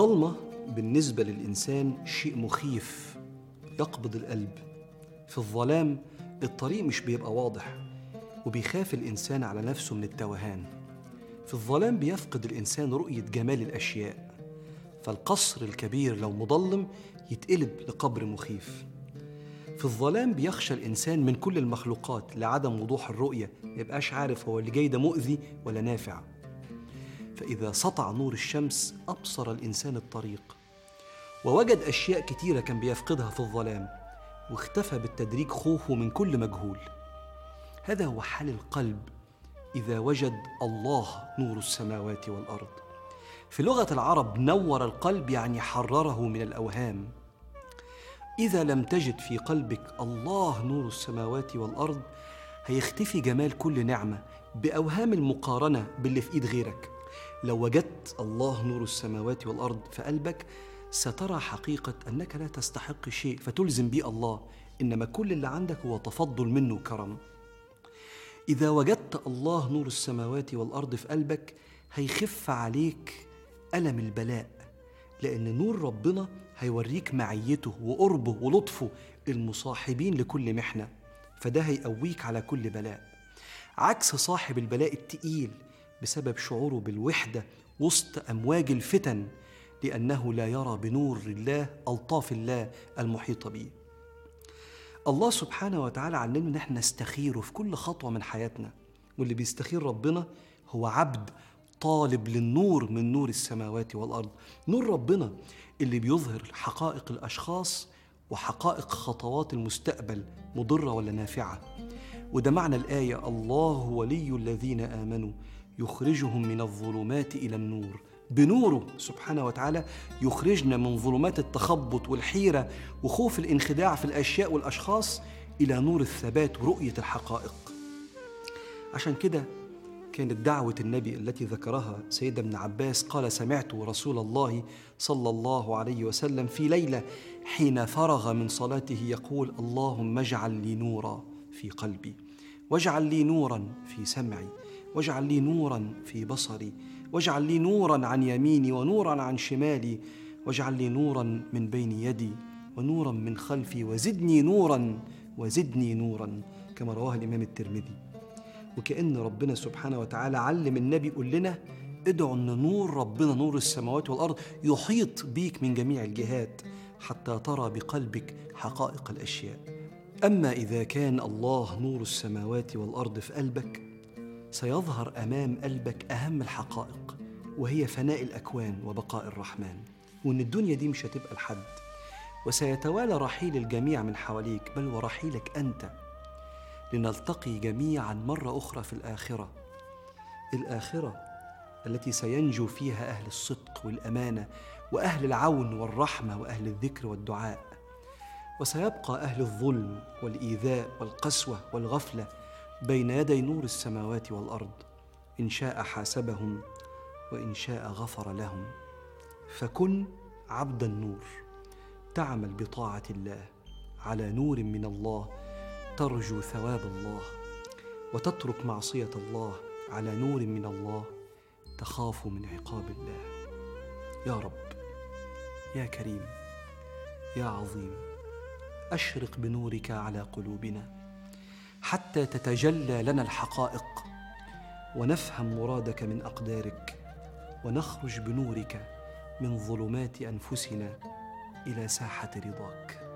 الضلمة بالنسبة للإنسان شيء مخيف يقبض القلب. في الظلام الطريق مش بيبقى واضح وبيخاف الإنسان على نفسه من التوهان. في الظلام بيفقد الإنسان رؤية جمال الأشياء. فالقصر الكبير لو مظلم يتقلب لقبر مخيف. في الظلام بيخشى الإنسان من كل المخلوقات لعدم وضوح الرؤية. ميبقاش عارف هو اللي جاي ده مؤذي ولا نافع. فإذا سطع نور الشمس أبصر الإنسان الطريق ووجد أشياء كتيرة كان بيفقدها في الظلام واختفى بالتدريج خوفه من كل مجهول. هذا هو حال القلب إذا وجد الله نور السماوات والأرض. في لغة العرب نور القلب يعني حرره من الأوهام. إذا لم تجد في قلبك الله نور السماوات والأرض هيختفي جمال كل نعمة بأوهام المقارنة باللي في إيد غيرك. لو وجدت الله نور السماوات والأرض في قلبك سترى حقيقة أنك لا تستحق شيء فتلزم به الله إنما كل اللي عندك هو تفضل منه كرم إذا وجدت الله نور السماوات والأرض في قلبك هيخف عليك ألم البلاء لأن نور ربنا هيوريك معيته وقربه ولطفه المصاحبين لكل محنة فده هيقويك على كل بلاء. عكس صاحب البلاء التقيل بسبب شعوره بالوحدة وسط أمواج الفتن لأنه لا يرى بنور الله ألطاف الله المحيطة به. الله سبحانه وتعالى علمنا إن إحنا نستخيره في كل خطوة من حياتنا. واللي بيستخير ربنا هو عبد طالب للنور من نور السماوات والأرض. نور ربنا اللي بيظهر حقائق الأشخاص وحقائق خطوات المستقبل مضرة ولا نافعة. وده معنى الآية الله ولي الذين آمنوا يخرجهم من الظلمات إلى النور. بنوره سبحانه وتعالى يخرجنا من ظلمات التخبط والحيرة وخوف الانخداع في الأشياء والأشخاص إلى نور الثبات ورؤية الحقائق. عشان كده كانت دعوة النبي التي ذكرها سيدنا ابن عباس قال سمعت رسول الله صلى الله عليه وسلم في ليلة حين فرغ من صلاته يقول اللهم اجعل لي نورا في قلبي واجعل لي نورا في سمعي واجعل لي نورا في بصري واجعل لي نورا عن يميني ونورا عن شمالي واجعل لي نورا من بين يدي ونورا من خلفي وزدني نورا وزدني نورا كما رواه الإمام الترمذي. وكأن ربنا سبحانه وتعالى علم النبي يقول لنا ادعوا إن نور ربنا نور السماوات والأرض يحيط بيك من جميع الجهات حتى ترى بقلبك حقائق الأشياء. أما إذا كان الله نور السماوات والأرض في قلبك سيظهر أمام قلبك أهم الحقائق وهي فناء الأكوان وبقاء الرحمن وإن الدنيا دي مش هتبقى لحد. وسيتوالى رحيل الجميع من حواليك بل ورحيلك أنت. لنلتقي جميعا مرة أخرى في الآخرة. الآخرة التي سينجو فيها أهل الصدق والأمانة وأهل العون والرحمة وأهل الذكر والدعاء. وسيبقى أهل الظلم والإيذاء والقسوة والغفلة بين يدي نور السماوات والأرض إن شاء حاسبهم وإن شاء غفر لهم. فكن عبد النور تعمل بطاعة الله. على نور من الله ترجو ثواب الله. وتترك معصية الله على نور من الله تخاف من عقاب الله. يا رب يا كريم يا عظيم أشرق بنورك على قلوبنا. حتى تتجلى لنا الحقائق. ونفهم مرادك من أقدارك. ونخرج بنورك من ظلمات أنفسنا إلى ساحة رضاك.